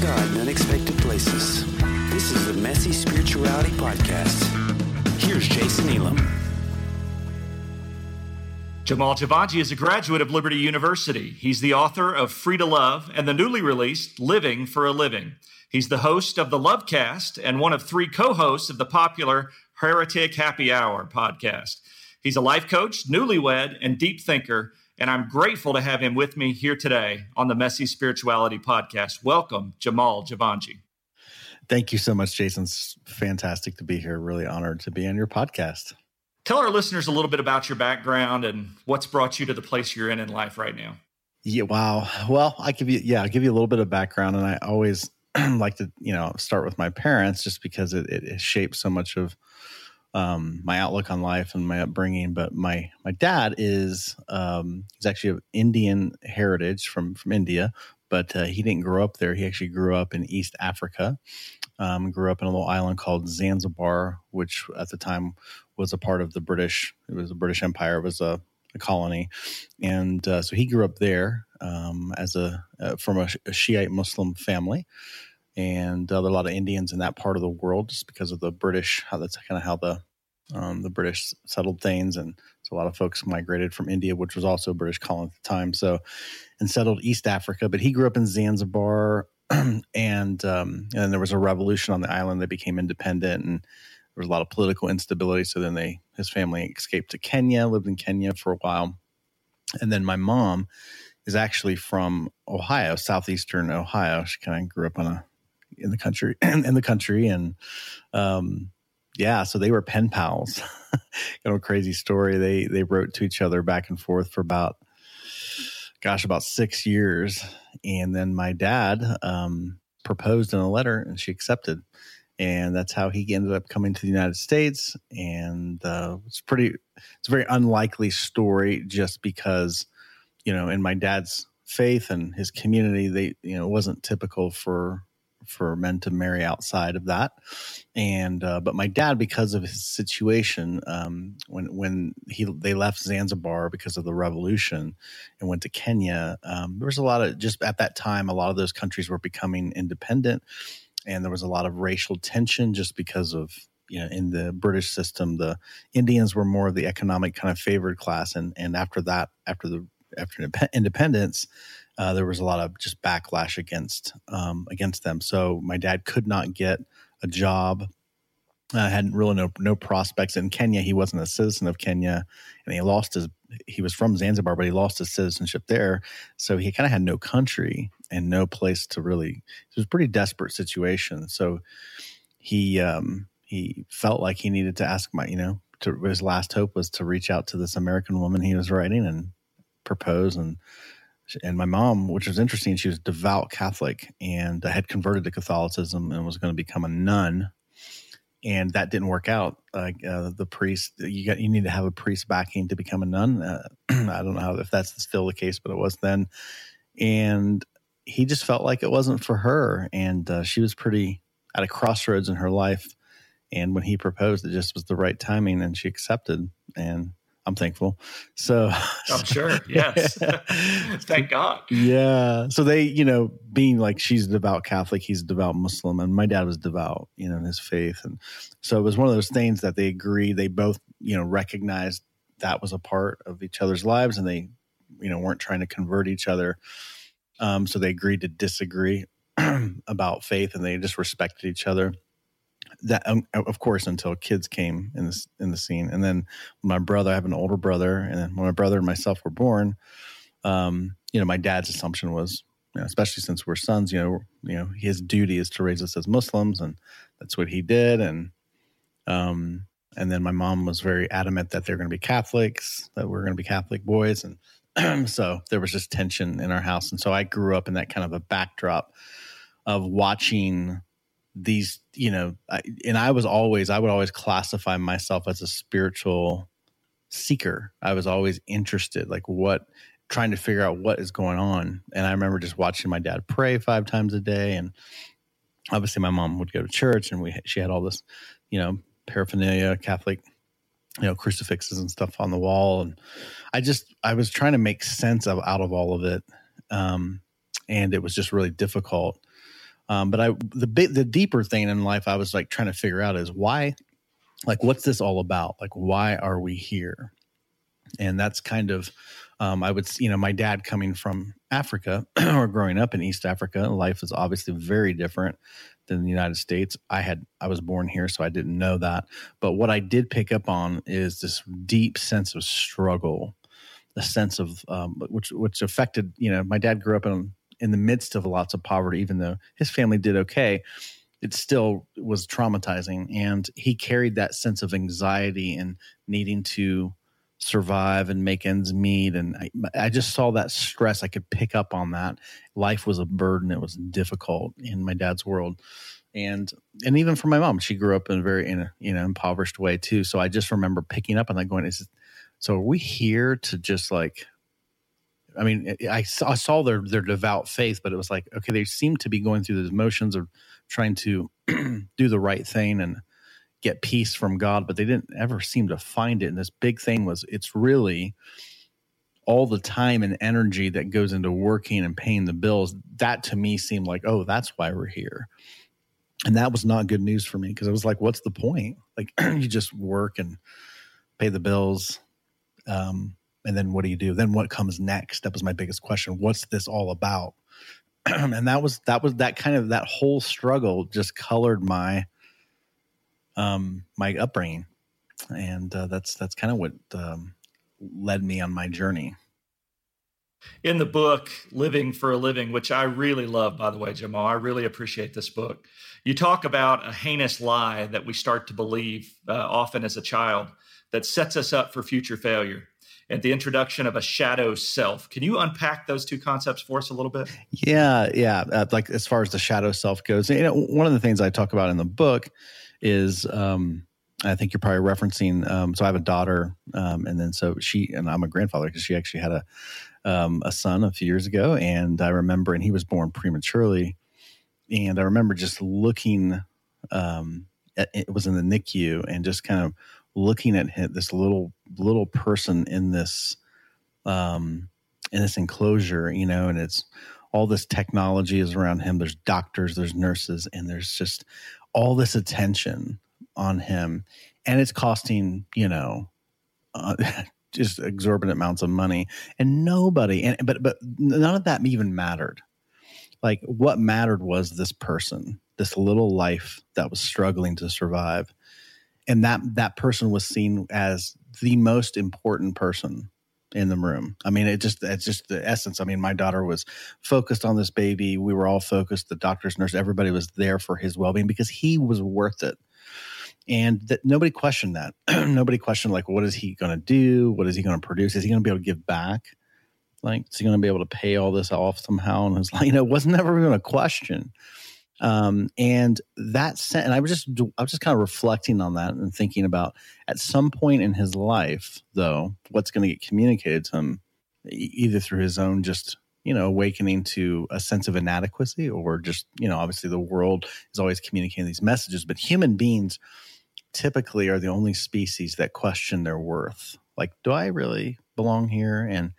God in Unexpected Places. This is the Messy Spirituality Podcast. Here's Jason Elam. Jamal Jivanjee is a graduate of Liberty University. He's the author of Free to Love and the newly released Living for a Living. He's the host of the Lovecast and one of three co hosts of the popular Heretic Happy Hour podcast. He's a life coach, newlywed, and deep thinker and I'm grateful to have him with me here today on the Messy Spirituality Podcast. Welcome, Jamal Jivanjee. Thank you so much, Jason. It's fantastic to be here. Really honored to be on your podcast. Tell our listeners a little bit about your background and what's brought you to the place you're in in life right now. Yeah, wow. Well, I give you, yeah, I'll give you a little bit of background, and I always like to, you know, start with my parents just because it, it shapes so much of um, my outlook on life and my upbringing. But my my dad is um, he's actually of Indian heritage from from India, but uh, he didn't grow up there. He actually grew up in East Africa. Um, grew up in a little island called Zanzibar, which at the time was a part of the British. It was a British Empire. It was a, a colony, and uh, so he grew up there um, as a uh, from a, a Shiite Muslim family and uh, there are a lot of Indians in that part of the world just because of the British. How that's kind of how the um, the British settled things, and so a lot of folks migrated from India, which was also a British colony at the time. So, and settled East Africa. But he grew up in Zanzibar, and um, and there was a revolution on the island. They became independent, and there was a lot of political instability. So then they his family escaped to Kenya, lived in Kenya for a while, and then my mom is actually from Ohio, southeastern Ohio. She kind of grew up on a in the country in the country and um yeah so they were pen pals. Kind of crazy story. They they wrote to each other back and forth for about gosh about six years. And then my dad um proposed in a letter and she accepted. And that's how he ended up coming to the united states. And uh, it's pretty it's a very unlikely story just because you know in my dad's faith and his community they you know it wasn't typical for for men to marry outside of that. And uh, but my dad, because of his situation, um, when when he they left Zanzibar because of the revolution and went to Kenya, um, there was a lot of just at that time, a lot of those countries were becoming independent, and there was a lot of racial tension just because of you know in the british system the indians were more of the economic kind of favored class and and after that after the after independence uh, there was a lot of just backlash against um, against them. So my dad could not get a job. Uh, had really no no prospects in Kenya. He wasn't a citizen of Kenya, and he lost his. He was from Zanzibar, but he lost his citizenship there. So he kind of had no country and no place to really. It was a pretty desperate situation. So he um, he felt like he needed to ask my you know to, his last hope was to reach out to this American woman he was writing and propose and and my mom, which was interesting, she was devout Catholic and had converted to Catholicism and was going to become a nun. And that didn't work out. Like uh, the priest, you got you need to have a priest backing to become a nun. Uh, I don't know how, if that's still the case, but it was then. And he just felt like it wasn't for her, and uh, she was pretty at a crossroads in her life. And when he proposed, it just was the right timing, and she accepted. And I'm thankful. So I'm sure. Yes. Thank God. Yeah. So they, you know, being like she's a devout Catholic, he's a devout Muslim, and my dad was devout, you know, in his faith. And so it was one of those things that they agreed, they both, you know, recognized that was a part of each other's lives and they, you know, weren't trying to convert each other. Um, so they agreed to disagree about faith and they just respected each other that um, of course until kids came in this in the scene. And then my brother i have an older brother and then when my brother and myself were born um, you know my dad's assumption was you know, especially since we're sons you know you know his duty is to raise us as muslims and that's what he did. And um and then my mom was very adamant that they're going to be catholics that we're going to be catholic boys and so there was just tension in our house. And so i grew up in that kind of a backdrop of watching these you know I, and i was always i would always classify myself as a spiritual seeker. I was always interested like what trying to figure out what is going on. And i remember just watching my dad pray five times a day. And obviously my mom would go to church and we she had all this you know paraphernalia catholic you know crucifixes and stuff on the wall. And i just i was trying to make sense of out of all of it. Um and it was just really difficult Um, but I the the deeper thing in life I was like trying to figure out is why, like, what's this all about? Like, why are we here? And that's kind of um, I would, you know, my dad coming from Africa or growing up in East Africa, life is obviously very different than the United States. I had, I was born here, so I didn't know that. But what I did pick up on is this deep sense of struggle, a sense of um, which which affected, you know, my dad grew up in in the midst of lots of poverty, even though his family did okay. It still was traumatizing, and he carried that sense of anxiety and needing to survive and make ends meet. And I, I, just saw that stress. I could pick up on that. Life was a burden. It was difficult in my dad's world. And and even for my mom, she grew up in a very in a you know impoverished way too. So I just remember picking up on that, going, "Is so are we here to just like?" I mean, I saw, I saw their their devout faith, but it was like, okay, they seem to be going through those motions of trying to do the right thing and get peace from God, but they didn't ever seem to find it. And this big thing was it's really all the time and energy that goes into working and paying the bills. That to me seemed like, oh, that's why we're here. And that was not good news for me because I was like, what's the point? Like, you just work and pay the bills. Um, and then what do you do? Then what comes next? That was my biggest question. What's this all about? and that was that was that kind of that whole struggle just colored my um, my upbringing, and uh, that's that's kind of what um, led me on my journey. In the book "Living for a Living," which I really love, by the way, Jamal, I really appreciate this book. You talk about a heinous lie that we start to believe uh, often as a child that sets us up for future failure and the introduction of a shadow self. Can you unpack those two concepts for us a little bit? Yeah, yeah. Uh, like as far as the shadow self goes, you know, one of the things I talk about in the book is um, I think you're probably referencing. Um, so I have a daughter, um, and then so she and I'm a grandfather because she actually had a um, a son a few years ago, and I remember, and he was born prematurely, and I remember just looking. Um, it was in the NICU, and just kind of looking at him, this little little person in this um, in this enclosure, you know, and it's all this technology is around him. There's doctors, there's nurses, and there's just all this attention on him. And it's costing you know uh, just exorbitant amounts of money. And nobody and but but none of that even mattered. Like what mattered was this person this little life that was struggling to survive. And that that person was seen as the most important person in the room. I mean, it just it's just the essence. I mean, my daughter was focused on this baby. We were all focused. The doctors, nurse, everybody was there for his well being because he was worth it. And that nobody questioned that. nobody questioned like, what is he going to do? What is he going to produce? Is he going to be able to give back? Like, is he going to be able to pay all this off somehow? And it's like, you know, it was never even a question. Um, and that sent, and I was just, I was just kind of reflecting on that and thinking about at some point in his life, though, what's going to get communicated to him, either through his own just, you know, awakening to a sense of inadequacy or just, you know, obviously the world is always communicating these messages, but human beings typically are the only species that question their worth. Like, do I really belong here? And,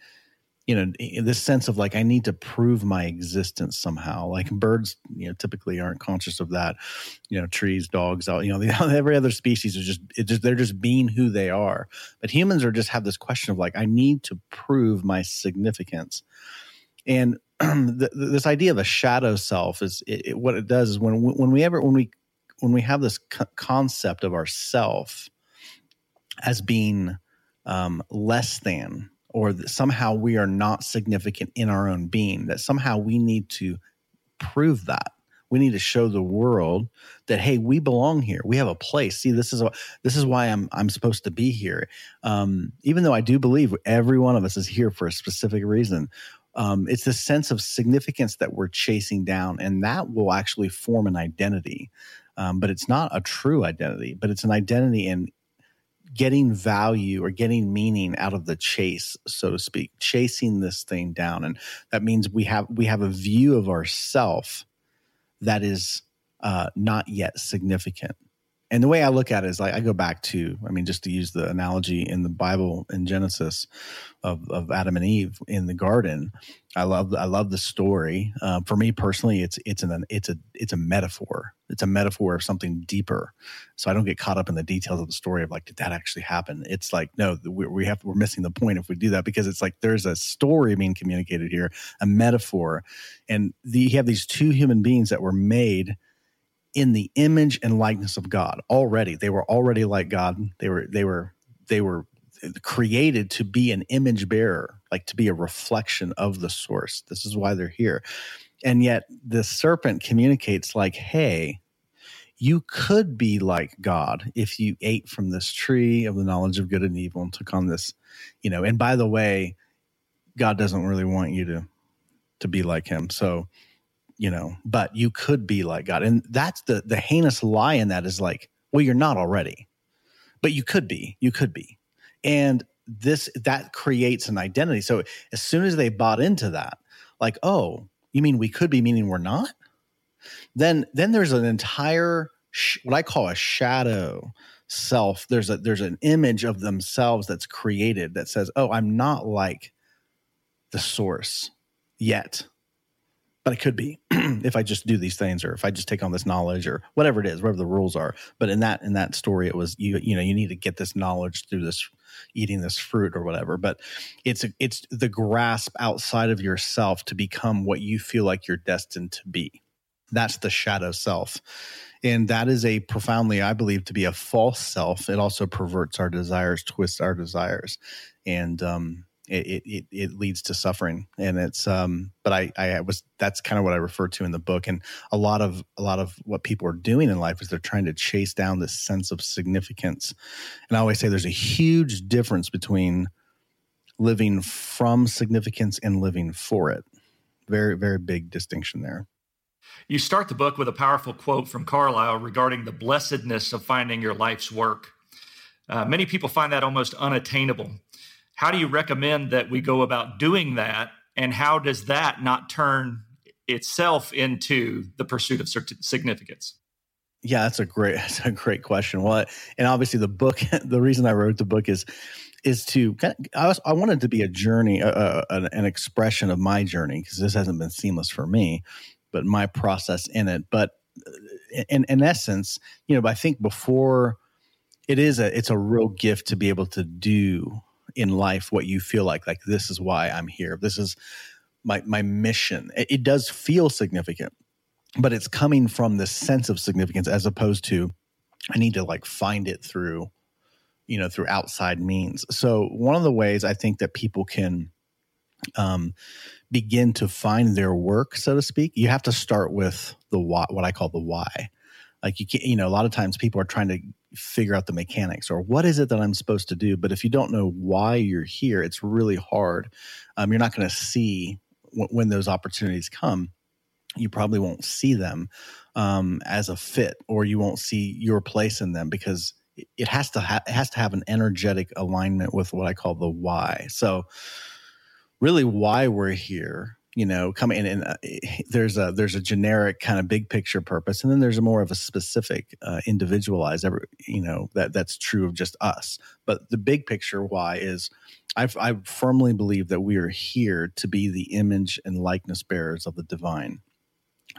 you know this sense of like i need to prove my existence somehow like birds you know typically aren't conscious of that you know trees dogs all you know every other species is just it just they're just being who they are. But humans are just have this question of like i need to prove my significance. And this idea of a shadow self is it, it, what it does is when when we ever when we when we have this co- concept of ourself as being um, less than or that somehow we are not significant in our own being, that somehow we need to prove that. We need to show the world that hey, we belong here. We have a place. See, this is a, this is why I'm I'm supposed to be here. Um, even though I do believe every one of us is here for a specific reason, um, it's the sense of significance that we're chasing down, and that will actually form an identity. Um, but it's not a true identity, but it's an identity in getting value or getting meaning out of the chase so to speak chasing this thing down. And that means we have we have a view of ourself that is uh, not yet significant And the way I look at it is like I go back to, I mean, just to use the analogy in the Bible in Genesis of, of Adam and Eve in the garden. I love I love the story. Uh, for me personally, it's it's an it's a it's a metaphor. It's a metaphor of something deeper. So I don't get caught up in the details of the story of like did that actually happen? It's like no, we, we have we're missing the point if we do that because it's like there's a story being communicated here, a metaphor, and the, you have these two human beings that were made in the image and likeness of God already. They were already like God. They were they were they were created to be an image bearer, like to be a reflection of the source. This is why they're here. And yet the serpent communicates like, hey, you could be like God if you ate from this tree of the knowledge of good and evil and took on this, you know, and by the way, God doesn't really want you to to be like him. So you know, but you could be like God. And that's the the heinous lie in that is like, well, you're not already. But you could be. You could be. And this that creates an identity. So as soon as they bought into that, like, oh, you mean we could be meaning we're not? Then then there's an entire what I call a shadow self. There's a there's an image of themselves that's created that says, "Oh, I'm not like the source yet." But it could be if I just do these things or if I just take on this knowledge or whatever it is, whatever the rules are. But in that in that story, it was you you know you need to get this knowledge through this eating this fruit or whatever. But it's it's the grasp outside of yourself to become what you feel like you're destined to be. That's the shadow self. And that is a profoundly, I believe, to be a false self. It also perverts our desires, twists our desires. And um, it, it, it leads to suffering. And it's um but I I was that's kind of what I refer to in the book. And a lot of a lot of what people are doing in life is they're trying to chase down this sense of significance. And I always say there's a huge difference between living from significance and living for it. Very very big distinction there. You start the book with a powerful quote from Carlyle regarding the blessedness of finding your life's work. Uh, many people find that almost unattainable how do you recommend that we go about doing that? And how does that not turn itself into the pursuit of significance? Yeah, that's a great that's a great question. Well, and obviously the book, the reason I wrote the book is is to I was I wanted to be a journey, uh, an, an expression of my journey because this hasn't been seamless for me, but my process in it. But uh, in in essence, you know, I think before it is a it's a real gift to be able to do in life what you feel like like this is why i'm here. This is my my mission. It, it does feel significant but it's coming from this sense of significance as opposed to i need to like find it through you know through outside means. So one of the ways i think that people can um, begin to find their work so to speak you have to start with the why what i call the why like you can you know a lot of times people are trying to figure out the mechanics or what is it that I'm supposed to do. But if you don't know why you're here, it's really hard. Um, you're not going to see w- when those opportunities come. You probably won't see them um, as a fit, or you won't see your place in them because it has to ha- it has to have an energetic alignment with what I call the why. So, really, why we're here you know come in and uh, there's a there's a generic kind of big picture purpose and then there's a more of a specific uh, individualized every you know that that's true of just us. But the big picture why is i I firmly believe that we are here to be the image and likeness bearers of the divine.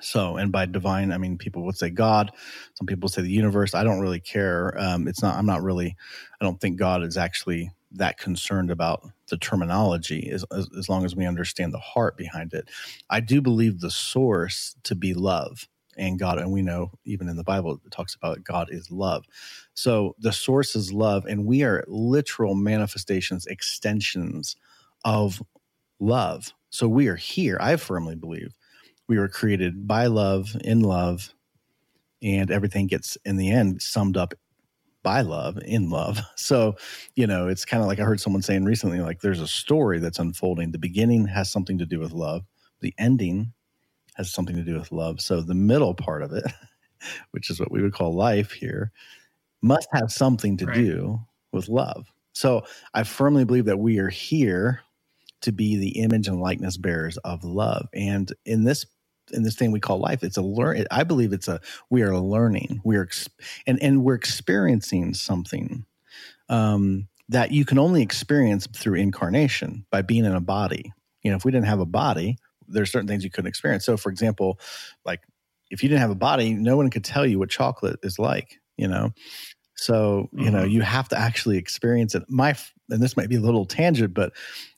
So and by divine i mean people would say god some people say the universe. I don't really care. Um, it's not i'm not really i don't think god is actually that concerned about the terminology as, as, as, long as we understand the heart behind it. I do believe the source to be love and God, and we know even in the Bible it talks about God is love. So the source is love, and we are literal manifestations, extensions of love. So we are here. I firmly believe we were created by love, in love, and everything gets in the end summed up by love in love. So, you know, it's kind of like I heard someone saying recently like there's a story that's unfolding. The beginning has something to do with love, the ending has something to do with love. So, the middle part of it, which is what we would call life here, must have something to right. do with love. So, I firmly believe that we are here to be the image and likeness bearers of love. And in this in this thing we call life. It's a learn. I believe it's a we are learning. We are and and we're experiencing something um, that you can only experience through incarnation by being in a body. You know, if we didn't have a body, there's certain things you couldn't experience. So, for example, like if you didn't have a body, no one could tell you what chocolate is like. You know, so you mm-hmm. know you have to actually experience it. My and this might be a little tangent, but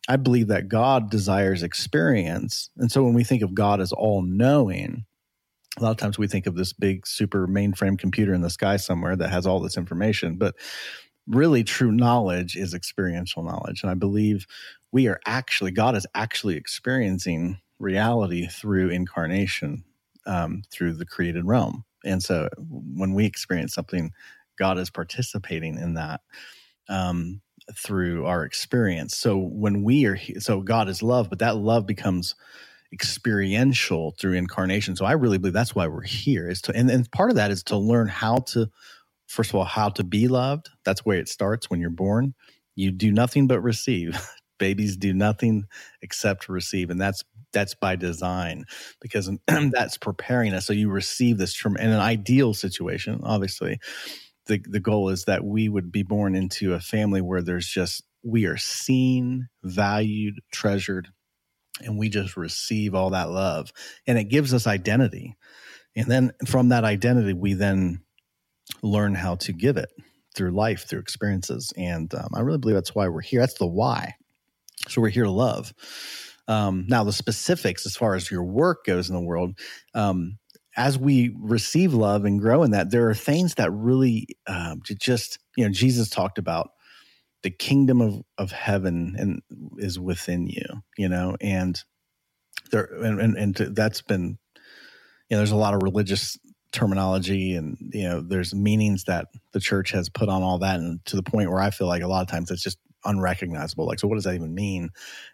I believe that God desires experience. And so when we think of God as all knowing, a lot of times we think of this big super mainframe computer in the sky somewhere that has all this information. But really, true knowledge is experiential knowledge. And I believe we are actually, God is actually experiencing reality through incarnation, um, through the created realm. And so when we experience something, God is participating in that. Um, through our experience. So when we are so God is love, but that love becomes experiential through incarnation. So I really believe that's why we're here is to and, and part of that is to learn how to first of all how to be loved. That's where it starts when you're born. You do nothing but receive. Babies do nothing except receive and that's that's by design because that's preparing us so you receive this from in an ideal situation obviously the the goal is that we would be born into a family where there's just we are seen, valued, treasured, and we just receive all that love, and it gives us identity. And then from that identity, we then learn how to give it through life, through experiences. And um, I really believe that's why we're here. That's the why. So we're here to love. Um, now, the specifics as far as your work goes in the world, um, as we receive love and grow in that, there are things that really um, just you know Jesus talked about the kingdom of of heaven and is within you, you know, and there and and, and that's been you know there's a lot of religious terminology and you know there's meanings that the church has put on all that and to the point where I feel like a lot of times it's just unrecognizable. Like, so what does that even mean?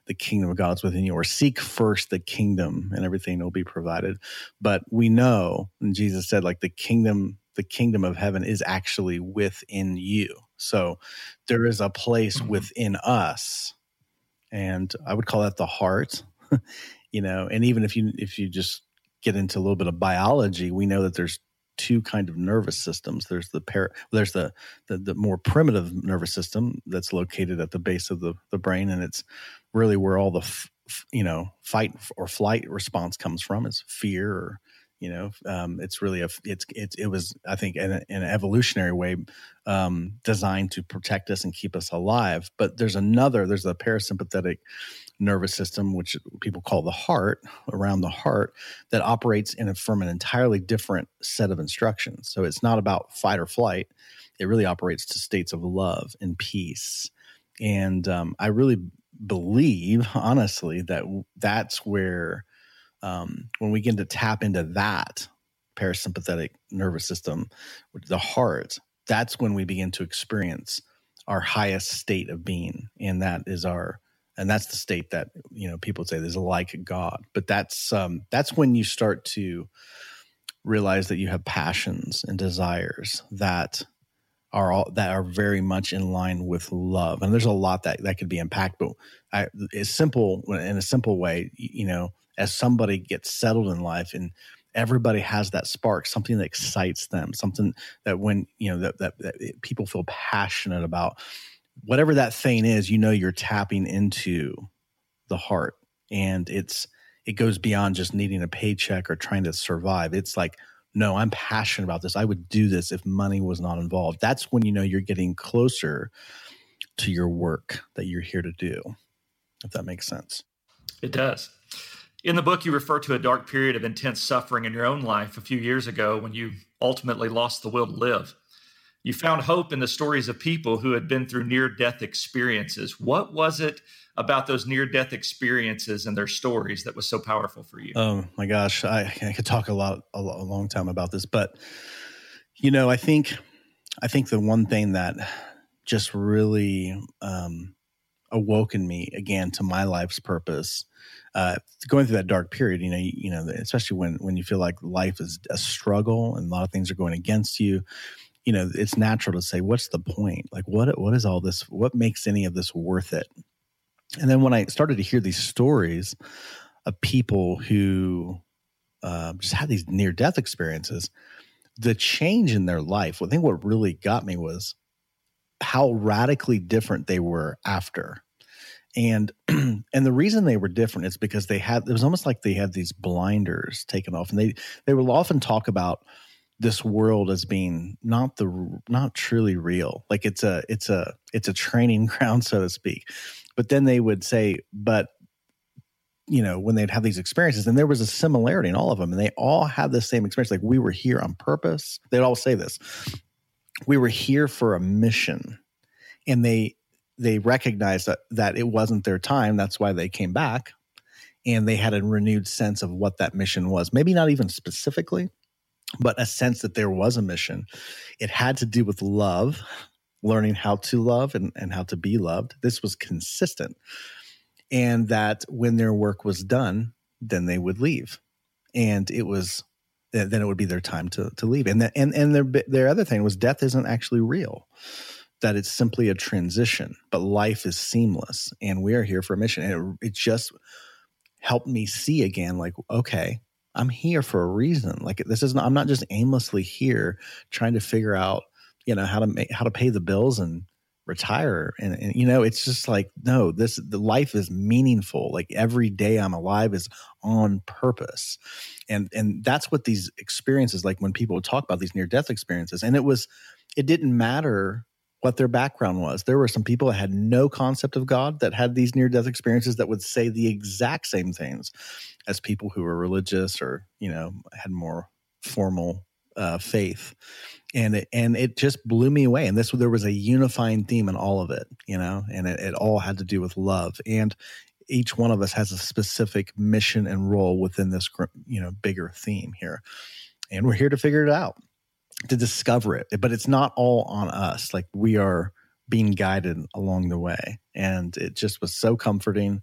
The kingdom of God is within you, or seek first the kingdom and everything will be provided. But we know, and Jesus said, like the kingdom, the kingdom of heaven is actually within you. So there is a place mm-hmm. within us. And I would call that the heart, you know, and even if you if you just get into a little bit of biology, we know that there's two kind of nervous systems. There's the par- there's the, the, the more primitive nervous system that's located at the base of the the brain, and it's really where all the f- you know fight or flight response comes from is fear or you know um, it's really a it's it's it was i think in, a, in an evolutionary way um, designed to protect us and keep us alive but there's another there's a parasympathetic nervous system, which people call the heart, around the heart, that operates in a, from an entirely different set of instructions. So it's not about fight or flight. It really operates to states of love and peace. And um, I really believe, honestly, that that's where, um, when we begin to tap into that parasympathetic nervous system, the heart, that's when we begin to experience our highest state of being. And that is our and that's the state that you know people say there's a like God. But that's um, that's when you start to realize that you have passions and desires that are all that are very much in line with love and there's a lot that that could be unpacked but I, it's simple in a simple way you know as somebody gets settled in life and everybody has that spark something that excites them something that when you know that, that, that people feel passionate about whatever that thing is, you know, you're tapping into the heart and it's, it goes beyond just needing a paycheck or trying to survive. It's like, no, I'm passionate about this. I would do this if money was not involved. That's when you know you're getting closer to your work that you're here to do, if that makes sense. It does. In the book, you refer to a dark period of intense suffering in your own life a few years ago when you ultimately lost the will to live. You found hope in the stories of people who had been through near death experiences. What was it about those near death experiences and their stories that was so powerful for you? Oh my gosh, I, I could talk a lot, a, a long time about this, but you know, I think, I think the one thing that just really um, awoken me again to my life's purpose uh, going through that dark period, you know, you, you, know, especially when when you feel like life is a struggle and a lot of things are going against you, you know, it's natural to say, what's the point? Like, what what is all this? What makes any of this worth it? And then when I started to hear these stories of people who uh, just had these near death experiences, the change in their life, I think what really got me was how radically different they were after. And and the reason they were different is because they had it was almost like they had these blinders taken off, and they they will often talk about this world as being not the not truly real. Like it's a it's a it's a training ground so to speak. But then they would say but you know when they'd have these experiences and there was a similarity in all of them and they all had the same experience. Like we were here on purpose. They'd all say this. We were here for a mission and they they recognized that that it wasn't their time. That's why they came back. And they had a renewed sense of what that mission was. Maybe not even specifically but a sense that there was a mission. It had to do with love, learning how to love and, and how to be loved. This was consistent. And that when their work was done, then they would leave. And it was then it would be their time to to leave. And the, and and their their other thing was death isn't actually real. That it's simply a transition, but life is seamless, and we are here for a mission. And it, it just helped me see again, like, okay, I'm here for a reason. Like this is not, I'm not just aimlessly here trying to figure out, you know, how to make, how to pay the bills and retire. And, and, you know, it's just like, no, this, the life is meaningful. Like every day I'm alive is on purpose. And, and that's what these experiences, like when people talk about these near death experiences and it was, it didn't matter what their background was. There were some people that had no concept of God that had these near death experiences that would say the exact same things as people who were religious or, you know, had more formal uh, faith. And it, and it just blew me away. And this, there was a unifying theme in all of it, you know, and it, it all had to do with love. And each one of us has a specific mission and role within this, you know, bigger theme here. And we're here to figure it out to discover it but it's not all on us like we are being guided along the way and it just was so comforting.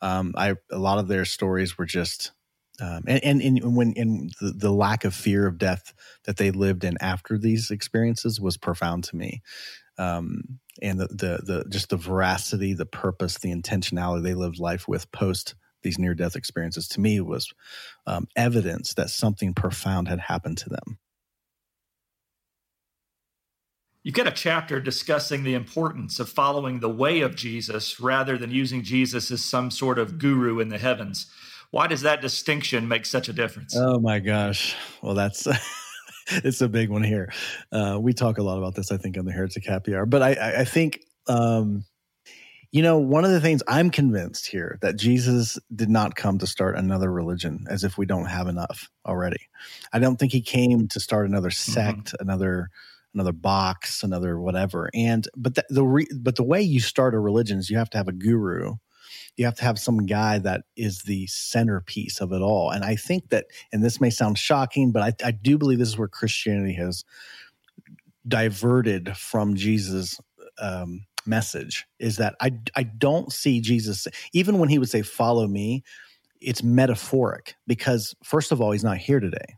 Um i a lot of their stories were just um, and, and, and when in the, the lack of fear of death that they lived in after these experiences was profound to me. Um, and the, the the just the veracity the purpose the intentionality they lived life with post these near death experiences to me was um, evidence that something profound had happened to them You've got a chapter discussing the importance of following the way of Jesus rather than using Jesus as some sort of guru in the heavens. Why does that distinction make such a difference? Oh my gosh. Well, that's it's a big one here. Uh, we talk a lot about this, I think, on the Heretic Happy Hour. But I, I think, um, you know, one of the things I'm convinced here that Jesus did not come to start another religion as if we don't have enough already. I don't think he came to start another mm-hmm. sect, mm-hmm. another another box, another whatever. And but the, the re, but the way you start a religion is you have to have a guru. You have to have some guy that is the centerpiece of it all. And I think that, and this may sound shocking, but I, I do believe this is where Christianity has diverted from Jesus' um, message. Is that I I don't see Jesus even when he would say "Follow me," it's metaphoric because first of all, he's not here today.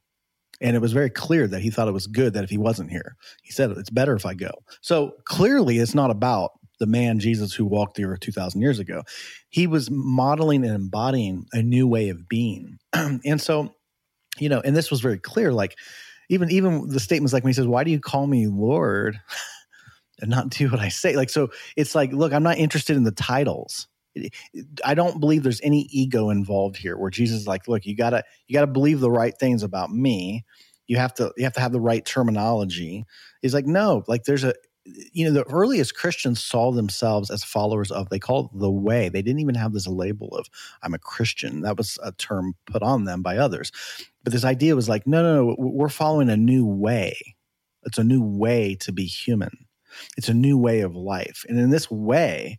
And it was very clear that he thought it was good that if he wasn't here, he said, it's better if I go. So clearly, it's not about the man Jesus who walked the earth 2,000 years ago. He was modeling and embodying a new way of being. and so, you know, and this was very clear. Like, even even the statements like when he says, Why do you call me Lord? and not do what I say. Like, so it's like, look, I'm not interested in the titles. Eh, I don't believe there's any ego involved here where Jesus is like, look, you gotta you gotta believe the right things about me. You have to you have to have the right terminology. He's like, no, like there's a you know, the earliest Christians saw themselves as followers of, they called the way. They didn't even have this label of, I'm a Christian. That was a term put on them by others. But this idea was like, no, no, no, we're following a new way. It's a new way to be human, it's a new way of life. And in this way,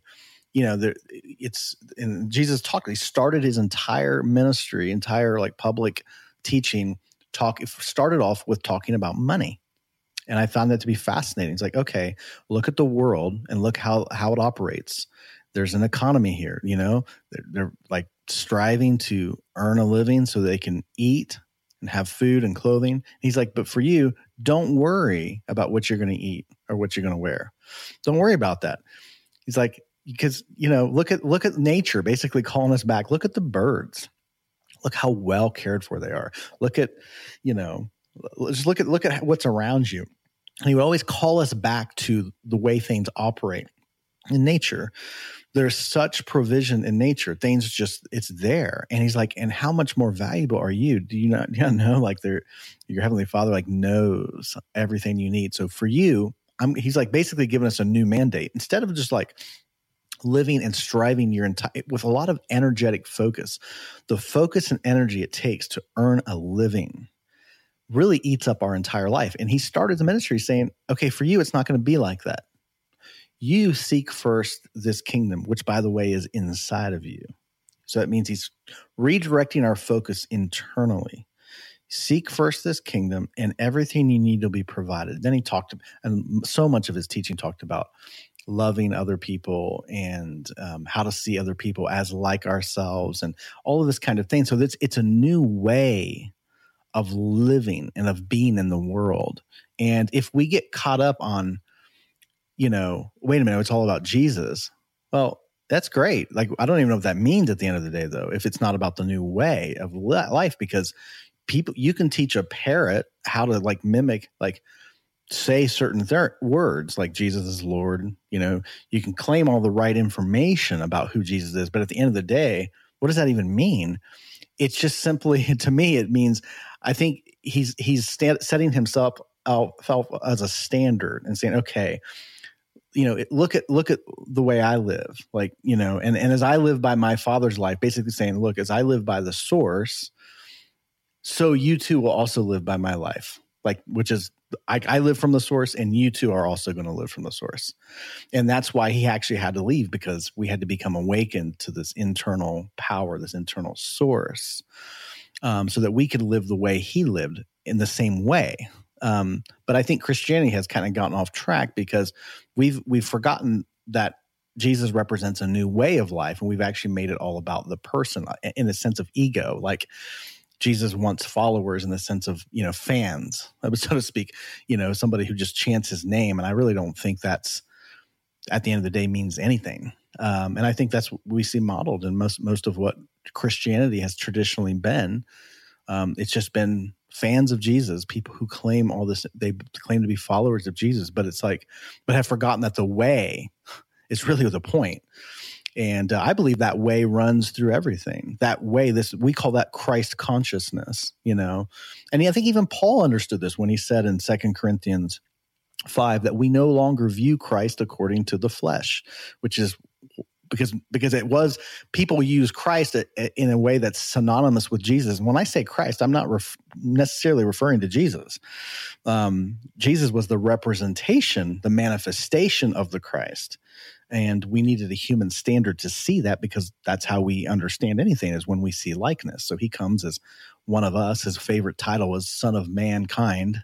you know, there, it's and Jesus talked. He started his entire ministry, entire like public teaching talk. Started off with talking about money, and I found that to be fascinating. It's like, okay, look at the world and look how how it operates. There's an economy here. You know, they're, they're like striving to earn a living so they can eat and have food and clothing. He's like, but for you, don't worry about what you're going to eat or what you're going to wear. Don't worry about that. He's like, because you know look at look at nature basically calling us back look at the birds look how well cared for they are. Look at, you know, just look at look at what's around you. And he would always call us back to the way things operate in nature. There's such provision in nature. Things just it's there. And he's like, and how much more valuable are you? Do you not, do you know like there your heavenly father like knows everything you need. So for you, I'm he's like basically giving us a new mandate. Instead of just like living and striving your entire with a lot of energetic focus, the focus and energy it takes to earn a living really eats up our entire life. And he started the ministry saying, okay, for you, it's not going to be like that. You seek first this kingdom, which, by the way, is inside of you. So that means he's redirecting our focus internally. Seek first this kingdom, and everything you need will be provided. Then he talked, and so much of his teaching talked about loving other people and um, how to see other people as like ourselves, and all of this kind of thing. So it's it's a new way of living and of being in the world. And if we get caught up on, you know, wait a minute, it's all about Jesus. Well, that's great. Like, I don't even know what that means at the end of the day, though, if it's not about the new way of life, because people, you can teach a parrot how to like mimic, like, say certain words like Jesus is Lord. You know, you can claim all the right information about who Jesus is, but at the end of the day, what does that even mean? It's just simply, to me, it means I think he's he's setting himself out as a standard and saying, okay, you know, look at look at the way I live, like you know, and and as I live by my father's life, basically saying, look, as I live by the source, so you too will also live by my life, like which is I, I live from the source, and you two are also going to live from the source, and that's why he actually had to leave because we had to become awakened to this internal power, this internal source um, so that we could live the way he lived in the same way. Um, but I think Christianity has kind of gotten off track because we've we've forgotten that Jesus represents a new way of life, and we've actually made it all about the person uh, in a sense of ego. Like Jesus wants followers in the sense of you know fans, so to speak. You know, somebody who just chants his name, and I really don't think that's at the end of the day means anything. Um, and I think that's what we see modeled in most most of what Christianity has traditionally been. Um, it's just been fans of Jesus, people who claim all this, they claim to be followers of Jesus, but it's like, but have forgotten that the way is really the point. And uh, I believe that way runs through everything. That way, this we call that Christ consciousness, you know. And I think even Paul understood this when he said in Second Corinthians 5 that we no longer view Christ according to the flesh, which is because because it was people use Christ in a way that's synonymous with Jesus. When I say Christ, I'm not ref- necessarily referring to Jesus. Um, Jesus was the representation, the manifestation of the Christ, and we needed a human standard to see that because that's how we understand anything is when we see likeness. So he comes as one of us. His favorite title was Son of Mankind,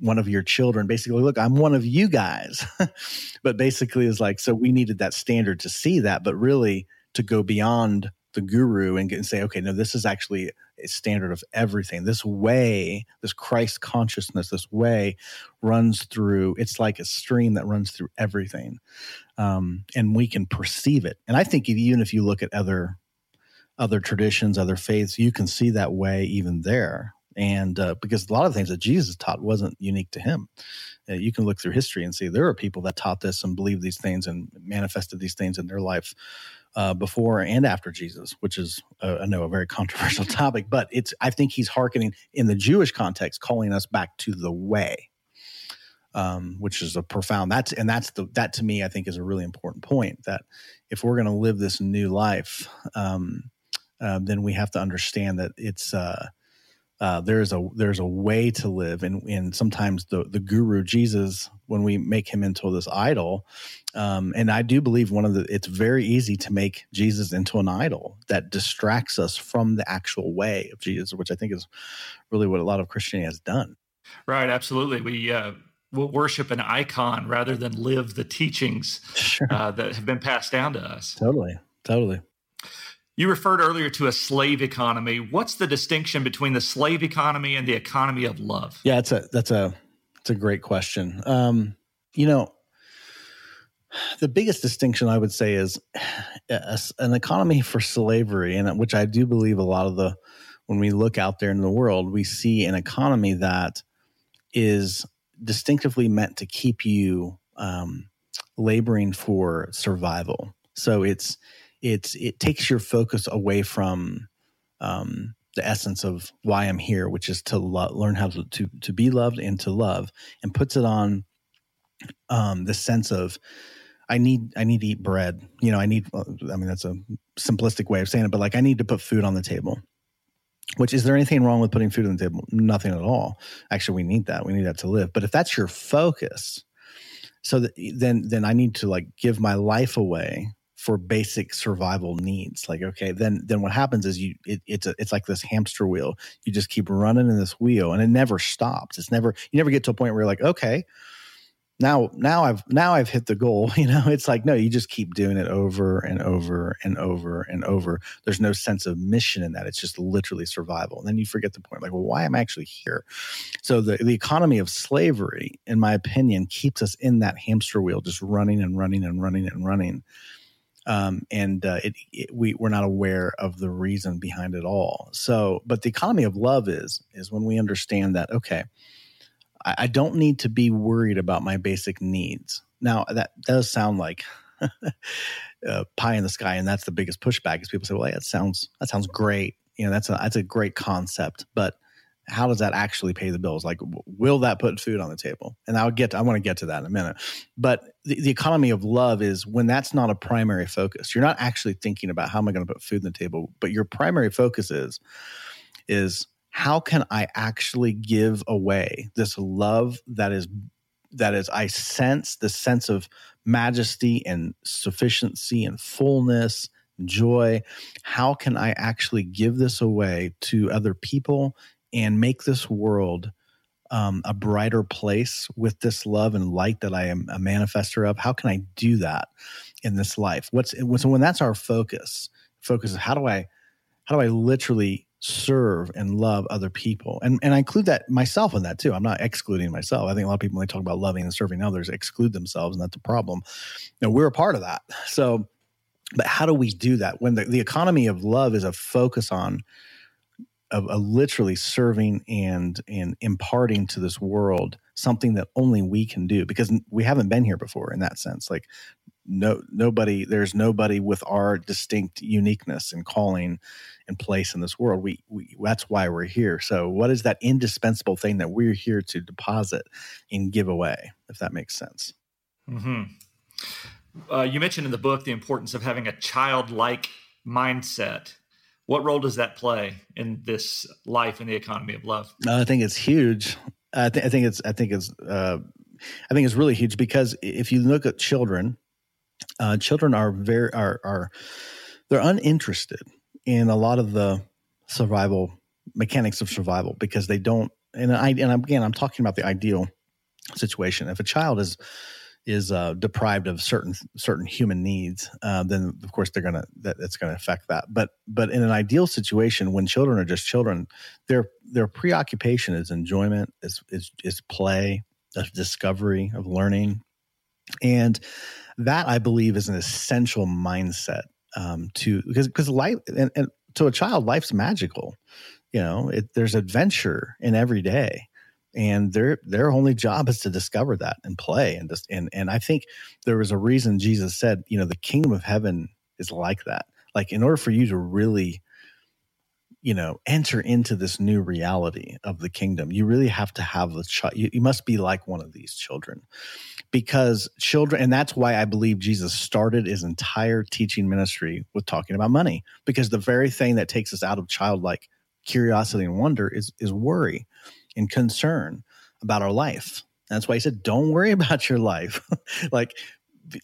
one of your children basically look i'm one of you guys but basically is like so we needed that standard to see that but really to go beyond the guru and, get, and say okay no this is actually a standard of everything. This way this christ consciousness this way runs through it's like a stream that runs through everything um, and we can perceive it. And i think even if you look at other other traditions other faiths you can see that way even there and uh, because a lot of things that Jesus taught wasn't unique to him. Uh, you can look through history and see there are people that taught this and believed these things and manifested these things in their life uh, before and after Jesus, which is uh, I know a very controversial topic, but it's I think he's hearkening in the Jewish context, calling us back to the way. Um, which is a profound that's and that's the that to me I think is a really important point that if we're going to live this new life, um, uh, then we have to understand that it's uh, there's a there's a way to live, and and sometimes the the guru Jesus, when we make him into this idol, um, and I do believe one of the it's very easy to make Jesus into an idol that distracts us from the actual way of Jesus, which I think is really what a lot of Christianity has done. Right, absolutely. We uh, will worship an icon rather than live the teachings sure. uh, that have been passed down to us. Totally, totally. You referred earlier to a slave economy. What's the distinction between the slave economy and the economy of love? Yeah, it's a that's a it's a great question. Um, you know, the biggest distinction I would say is a, an economy for slavery, and which I do believe a lot of the when we look out there in the world, we see an economy that is distinctively meant to keep you um, laboring for survival. So it's it's it takes your focus away from um, the essence of why I'm here, which is to lo- learn how to, to to be loved and to love, and puts it on um, the sense of I need I need to eat bread. You know, I need. I mean, that's a simplistic way of saying it, but like I need to put food on the table. Which is there anything wrong with putting food on the table? Nothing at all. Actually, we need that. We need that to live. But if that's your focus, so that, then then I need to like give my life away for basic survival needs. Like, okay, then then what happens is you it, it's a, it's like this hamster wheel. You just keep running in this wheel, and it never stops. It's never you never get to a point where you're like, okay, now now i've now i've hit the goal you know it's like no you just keep doing it over and over and over and over there's no sense of mission in that it's just literally survival and then you forget the point like well why am i actually here so the, the economy of slavery in my opinion keeps us in that hamster wheel just running and running and running and running um, and uh, it, it, we we're not aware of the reason behind it all so but the economy of love is is when we understand that okay I, I don't need to be worried about my basic needs. Now, that does sound like uh, pie in the sky, and that's the biggest pushback. Is people say, "Well, that sounds that sounds great. You know, that's a that's a great concept, but how does that actually pay the bills? Like, will that put food on the table? And I'll get, to, I want to get to that in a minute. But the, the, economy of love is when that's not a primary focus. You're not actually thinking about how am I going to put food on the table, but your primary focus is, is how can I actually give away this love that is that is I sense the sense of majesty and sufficiency and fullness, joy. How can I actually give this away to other people and make this world um, a brighter place with this love and light that I am a manifester of? How can I do that in this life? What's so when that's our focus? Focus is how do I how do I literally serve and love other people. And and I include that myself in that too. I'm not excluding myself. I think a lot of people when they talk about loving and serving others exclude themselves, and that's a problem. Know, we're a part of that. So but how do we do that when the, the economy of love is a focus on of, of literally serving and and imparting to this world something that only we can do because we haven't been here before in that sense. Like no nobody there's nobody with our distinct uniqueness and calling and place in this world. We, we that's why we're here. So what is that indispensable thing that we're here to deposit and give away if that makes sense? Mm-hmm. uh, you mentioned in the book the importance of having a childlike mindset what role does that play in this life in the economy of love i think it's huge i, th- I think it's i think it's uh, i think it's really huge because if you look at children uh, children are very are are they're uninterested in a lot of the survival mechanics of survival because they don't and I and again I'm talking about the ideal situation. If a child is is uh, deprived of certain certain human needs, uh, then of course they're gonna that it's gonna affect that. But but in an ideal situation, when children are just children, their their preoccupation is enjoyment, is is is play, of discovery, of learning, and that I believe is an essential mindset um, to because because life and, and to a child, life's magical. You know, it, there's adventure in every day, and their their only job is to discover that and play and just and and I think there was a reason Jesus said, you know, the kingdom of heaven is like that. Like in order for you to really you know enter into this new reality of the kingdom you really have to have the child you, you, must be like one of these children. Because children and that's why i believe jesus started his entire teaching ministry with talking about money. Because the very thing that takes us out of childlike curiosity and wonder is is worry and concern about our life. That's why he said don't worry about your life. Like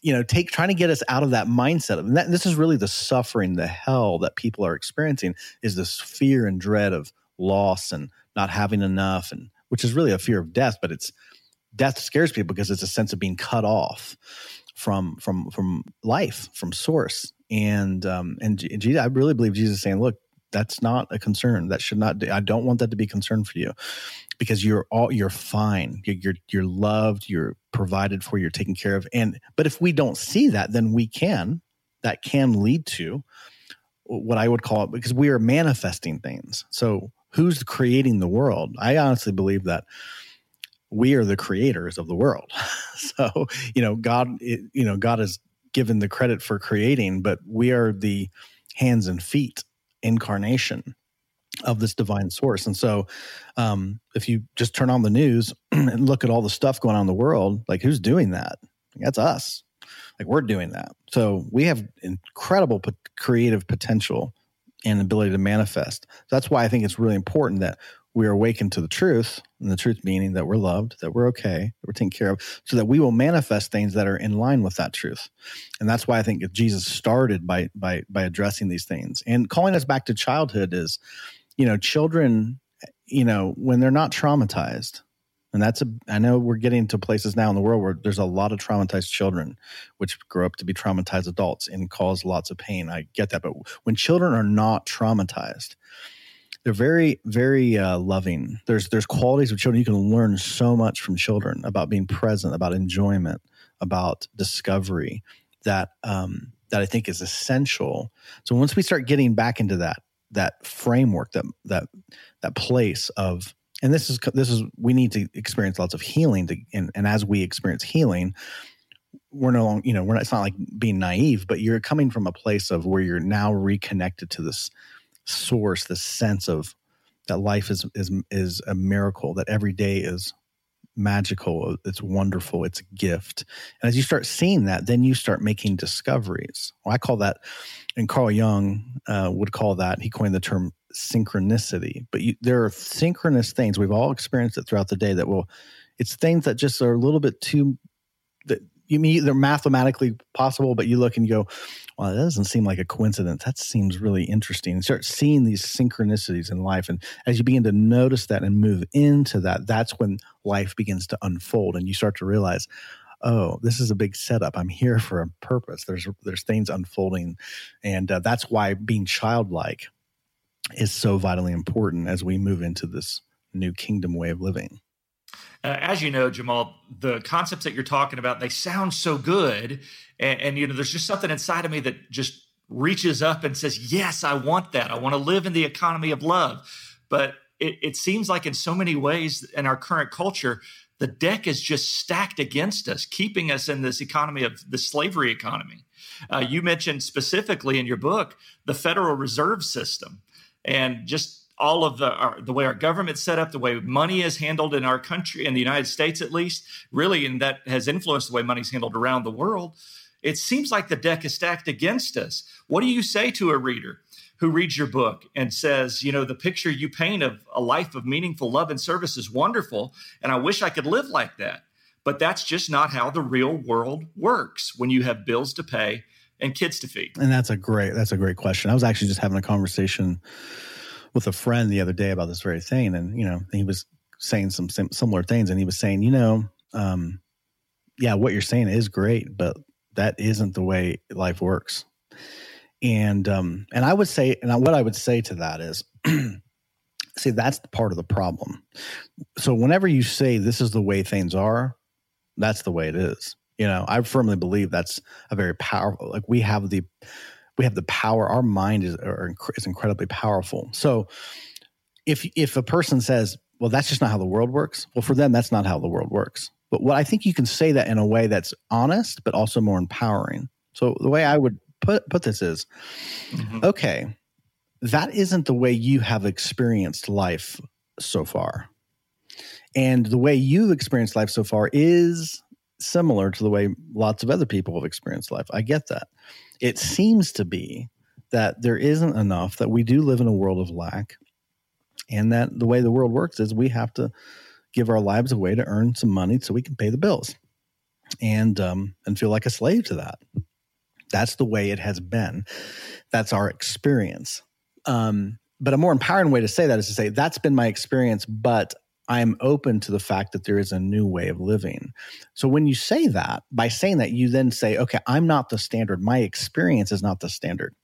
you know take trying to get us out of that mindset and that, this is really the suffering the hell that people are experiencing is this fear and dread of loss and not having enough and which is really a fear of death but it's death scares people because it's a sense of being cut off from from from life from source. And um and Jesus, i really believe jesus is saying look that's not a concern that should not i don't want that to be a concern for you because you're all you're fine you're, you're you're loved you're provided for you're taken care of and but if we don't see that then we can that can lead to what I would call it because we are manifesting things. So who's creating the world? I honestly believe that we are the creators of the world. so, you know, God, you know, God is given the credit for creating, but we are the hands and feet incarnation of this divine source. And so, um, if you just turn on the news and look at all the stuff going on in the world, like who's doing that? That's us. Like we're doing that. So we have incredible creative potential and ability to manifest. That's why I think it's really important that we are awakened to the truth, and the truth meaning that we're loved, that we're okay, that we're taken care of, so that we will manifest things that are in line with that truth. And that's why I think Jesus started by by by addressing these things. And calling us back to childhood is, you know, children, you know, when they're not traumatized, and that's a i know we're getting to places now in the world where there's a lot of traumatized children which grow up to be traumatized adults and cause lots of pain. I get that. But when children are not traumatized they're very very uh, loving. There's there's qualities of children. You can learn so much from children about being present about enjoyment about discovery that um, that i think is essential. So once we start getting back into that that framework that that that place of and this is this is we need to experience lots of healing to and, and as we experience healing we're no longer you know we're not, it's not like being naive but you're coming from a place of where you're now reconnected to this source this sense of that life is is is a miracle that every day is magical it's wonderful it's a gift. And as you start seeing that then you start making discoveries. Well, i call that and carl jung uh, would call that he coined the term synchronicity. But you, there are synchronous things. We've all experienced it throughout the day that will it's things that just are a little bit too that you mean they're mathematically possible but you look and you go well, that doesn't seem like a coincidence. That seems really interesting. And start seeing these synchronicities in life. And as you begin to notice that and move into that, that's when life begins to unfold and you start to realize, oh, this is a big setup. I'm here for a purpose. There's there's things unfolding, and uh, that's why being childlike is so vitally important as we move into this new kingdom way of living. Uh, as you know, Jamal, the concepts that you're talking about, they sound so good. And, and, you know, there's just something inside of me that just reaches up and says, Yes, I want that. I want to live in the economy of love. But it, it seems like in so many ways in our current culture, the deck is just stacked against us, keeping us in this economy of the slavery economy. Uh, you mentioned specifically in your book the Federal Reserve System and just all of the our, the way our government's set up, the way money is handled in our country, in the United States at least, really, and that has influenced the way money's handled around the world. It seems like the deck is stacked against us. What do you say to a reader who reads your book and says, you know, the picture you paint of a life of meaningful love and service is wonderful, and I wish I could live like that. But that's just not how the real world works when you have bills to pay and kids to feed. And that's a great that's a great question. I was actually just having a conversation with a friend the other day about this very thing, and you know, he was saying some sim- similar things, and he was saying, you know, um, yeah, what you're saying is great, but that isn't the way life works. And um, and I would say, and what I would say to that is, see, that's part of the problem. So whenever you say this is the way things are, that's the way it is. You know, I firmly believe that's a very powerful. Like we have the we have the power. Our mind is are, is incredibly powerful. So if if a person says, "Well, that's just not how the world works," well, for them, that's not how the world works. But what I think you can say that in a way that's honest, but also more empowering. So the way I would put put this is, mm-hmm. okay, that isn't the way you have experienced life so far. And the way you've experienced life so far is similar to the way lots of other people have experienced life. I get that it seems to be that there isn't enough, that we do live in a world of lack, and that the way the world works is we have to give our lives away to earn some money so we can pay the bills and um, and feel like a slave to that. That's the way it has been. That's our experience. Um, but a more empowering way to say that is to say that's been my experience, but I'm open to the fact that there is a new way of living. So when you say that, by saying that, you then say, okay, I'm not the standard. My experience is not the standard.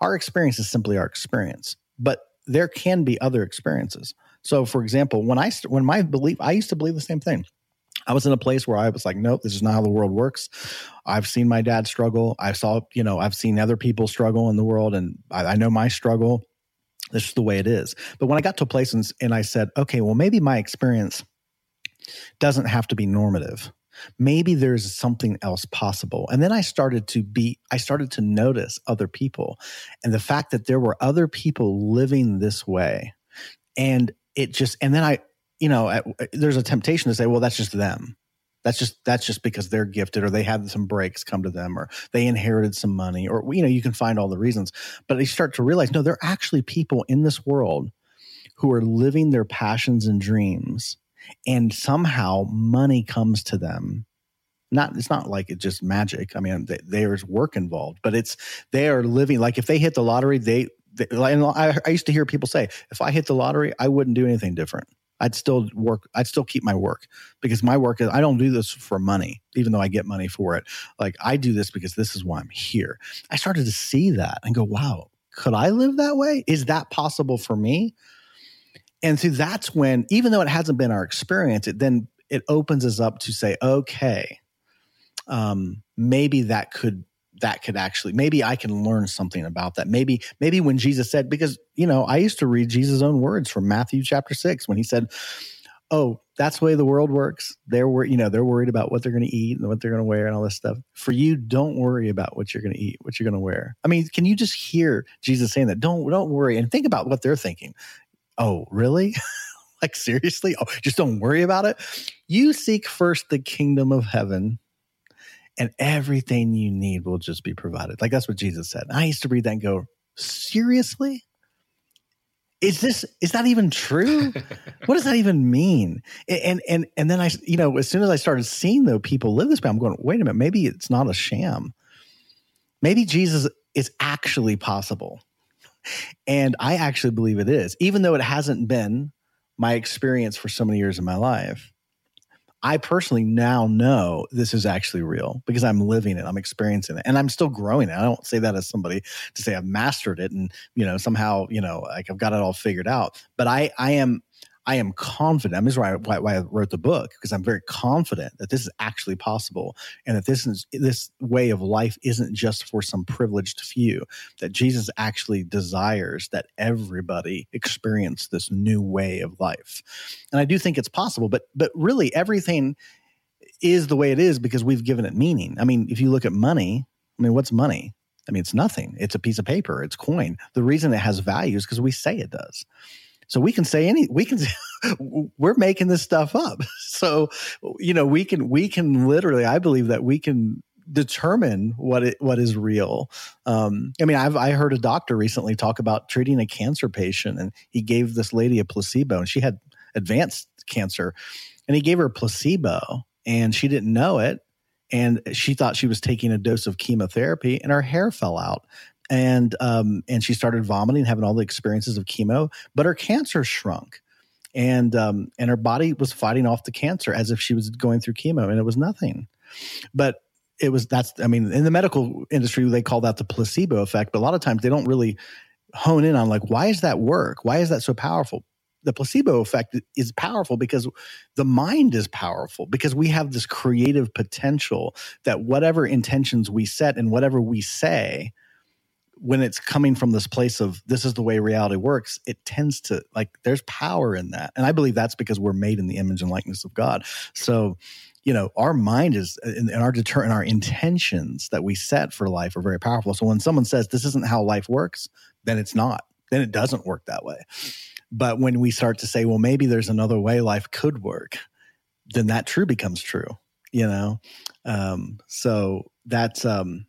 Our experience is simply our experience, but there can be other experiences. So, for example, when I when my belief, I used to believe the same thing. I was in a place where I was like, nope, this is not how the world works. I've seen my dad struggle. I saw, you know, I've seen other people struggle in the world, and I, I know my struggle. This just the way it is. But when I got to a place and, and I said, okay, well, maybe my experience doesn't have to be normative. Maybe there's something else possible. And then I started to be, I started to notice other people and the fact that there were other people living this way. And it just, and then I, you know, there's a temptation to say, well, that's just them. That's just that's just because they're gifted or they had some breaks come to them or they inherited some money or you know you can find all the reasons. But they start to realize no there are actually people in this world who are living their passions and dreams and somehow money comes to them. Not it's not like it's just magic. I mean there's work involved but it's they are living like if they hit the lottery they, they I, I used to hear people say if i hit the lottery i wouldn't do anything different I'd still work. I'd still keep my work because my work is, I don't do this for money, even though I get money for it. Like I do this because this is why I'm here. I started to see that and go, wow, could I live that way? Is that possible for me? And so that's when, even though it hasn't been our experience, it then it opens us up to say, okay, um, maybe that could that could actually maybe I can learn something about that. Maybe maybe when Jesus said because you know I used to read Jesus' own words from Matthew chapter six when he said, "Oh, that's the way the world works. They're wor- you know they're worried about what they're going to eat and what they're going to wear and all this stuff. For you, don't worry about what you're going to eat, what you're going to wear. I mean, can you just hear Jesus saying that? Don't don't worry and think about what they're thinking. Oh, really? like seriously? Oh, just don't worry about it. You seek first the kingdom of heaven and everything you need will just be provided. Like that's what Jesus said. I used to read that and go, seriously? Is this is that even true? what does that even mean? And and and then I, you know, as soon as I started seeing though people live this way, I'm going, wait a minute, maybe it's not a sham. Maybe Jesus is actually possible. And I actually believe it is, even though it hasn't been my experience for so many years in my life. I personally now know this is actually real because I'm living it, I'm experiencing it, and I'm still growing it. I don't say that as somebody to say I've mastered it and you know somehow you know like I've got it all figured out. But I I am I am confident. I'm this is why I, why I wrote the book because I'm very confident that this is actually possible, and that this is this way of life isn't just for some privileged few. That Jesus actually desires that everybody experience this new way of life, and I do think it's possible. But but really, everything is the way it is because we've given it meaning. I mean, if you look at money, I mean, what's money? I mean, it's nothing. It's a piece of paper. It's coin. The reason it has value is because we say it does. So we can say any, we can, we're making this stuff up. So, you know, we can, we can literally, I believe that we can determine what it, what is real. Um, I mean, I've, I heard a doctor recently talk about treating a cancer patient and he gave this lady a placebo and she had advanced cancer and he gave her a placebo and she didn't know it and she thought she was taking a dose of chemotherapy and her hair fell out and um, and she started vomiting, having all the experiences of chemo, but her cancer shrunk, and um, and her body was fighting off the cancer as if she was going through chemo, and it was nothing. But it was that's I mean, in the medical industry, they call that the placebo effect. But a lot of times, they don't really hone in on like why is that work? Why is that so powerful? the placebo effect is powerful because the mind is powerful because we have this creative potential that whatever intentions we set and whatever we say when it's coming from this place of this is the way reality works, it tends to like there's power in that. And I believe that's because we're made in the image and likeness of God. So, you know, our mind is and our deter and our intentions that we set for life are very powerful. So when someone says this isn't how life works, then it's not. Then it doesn't work that way. But when we start to say, well, maybe there's another way life could work, then that true becomes true, you know? Um, so that's um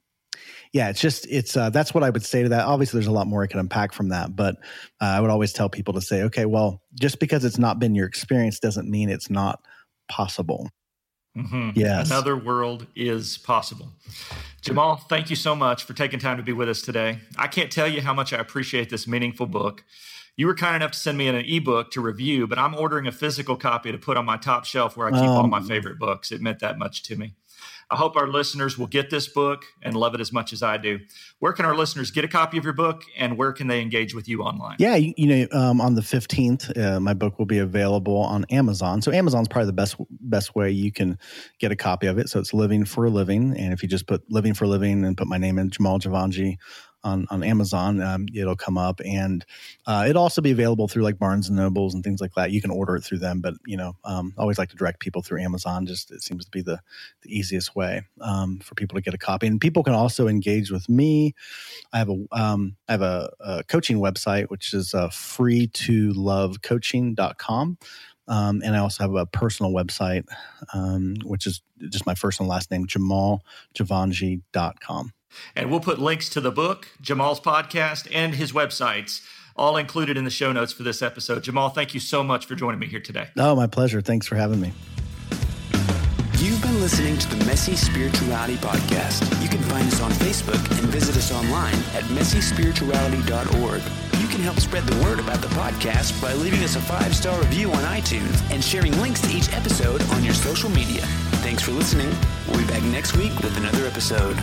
yeah, it's just it's uh, that's what I would say to that. Obviously, there's a lot more I can unpack from that, but uh, I would always tell people to say, okay, well, just because it's not been your experience doesn't mean it's not possible. Mm-hmm. Yes, another world is possible. Jamal, thank you so much for taking time to be with us today. I can't tell you how much I appreciate this meaningful book. You were kind enough to send me an ebook to review, but I'm ordering a physical copy to put on my top shelf where I keep um, all my favorite books. It meant that much to me. I hope our listeners will get this book and love it as much as I do. Where can our listeners get a copy of your book and where can they engage with you online? Yeah, you, you know, um, on the 15th, uh, my book will be available on Amazon. So Amazon's probably the best best way you can get a copy of it. So it's Living for a Living. And if you just put Living for a Living and put my name in, Jamal Jivanjee, on on Amazon, um, it'll come up, and uh, it'll also be available through like Barnes and Nobles and things like that. You can order it through them, but you know, um, I always like to direct people through Amazon. Just it seems to be the the easiest way um, for people to get a copy. And people can also engage with me. I have a um, I have a, a coaching website which is uh, free to love coaching.com. Um, and I also have a personal website, um, which is just my first and last name, Jamal jamaljivanjee.com. And we'll put links to the book, Jamal's podcast, and his websites all included in the show notes for this episode. Jamal, thank you so much for joining me here today. Oh, my pleasure. Thanks for having me. You've been listening to the Messy Spirituality Podcast. You can find us on Facebook and visit us online at messyspirituality.org. You can help spread the word about the podcast by leaving us a five star review on iTunes and sharing links to each episode on your social media. Thanks for listening. We'll be back next week with another episode.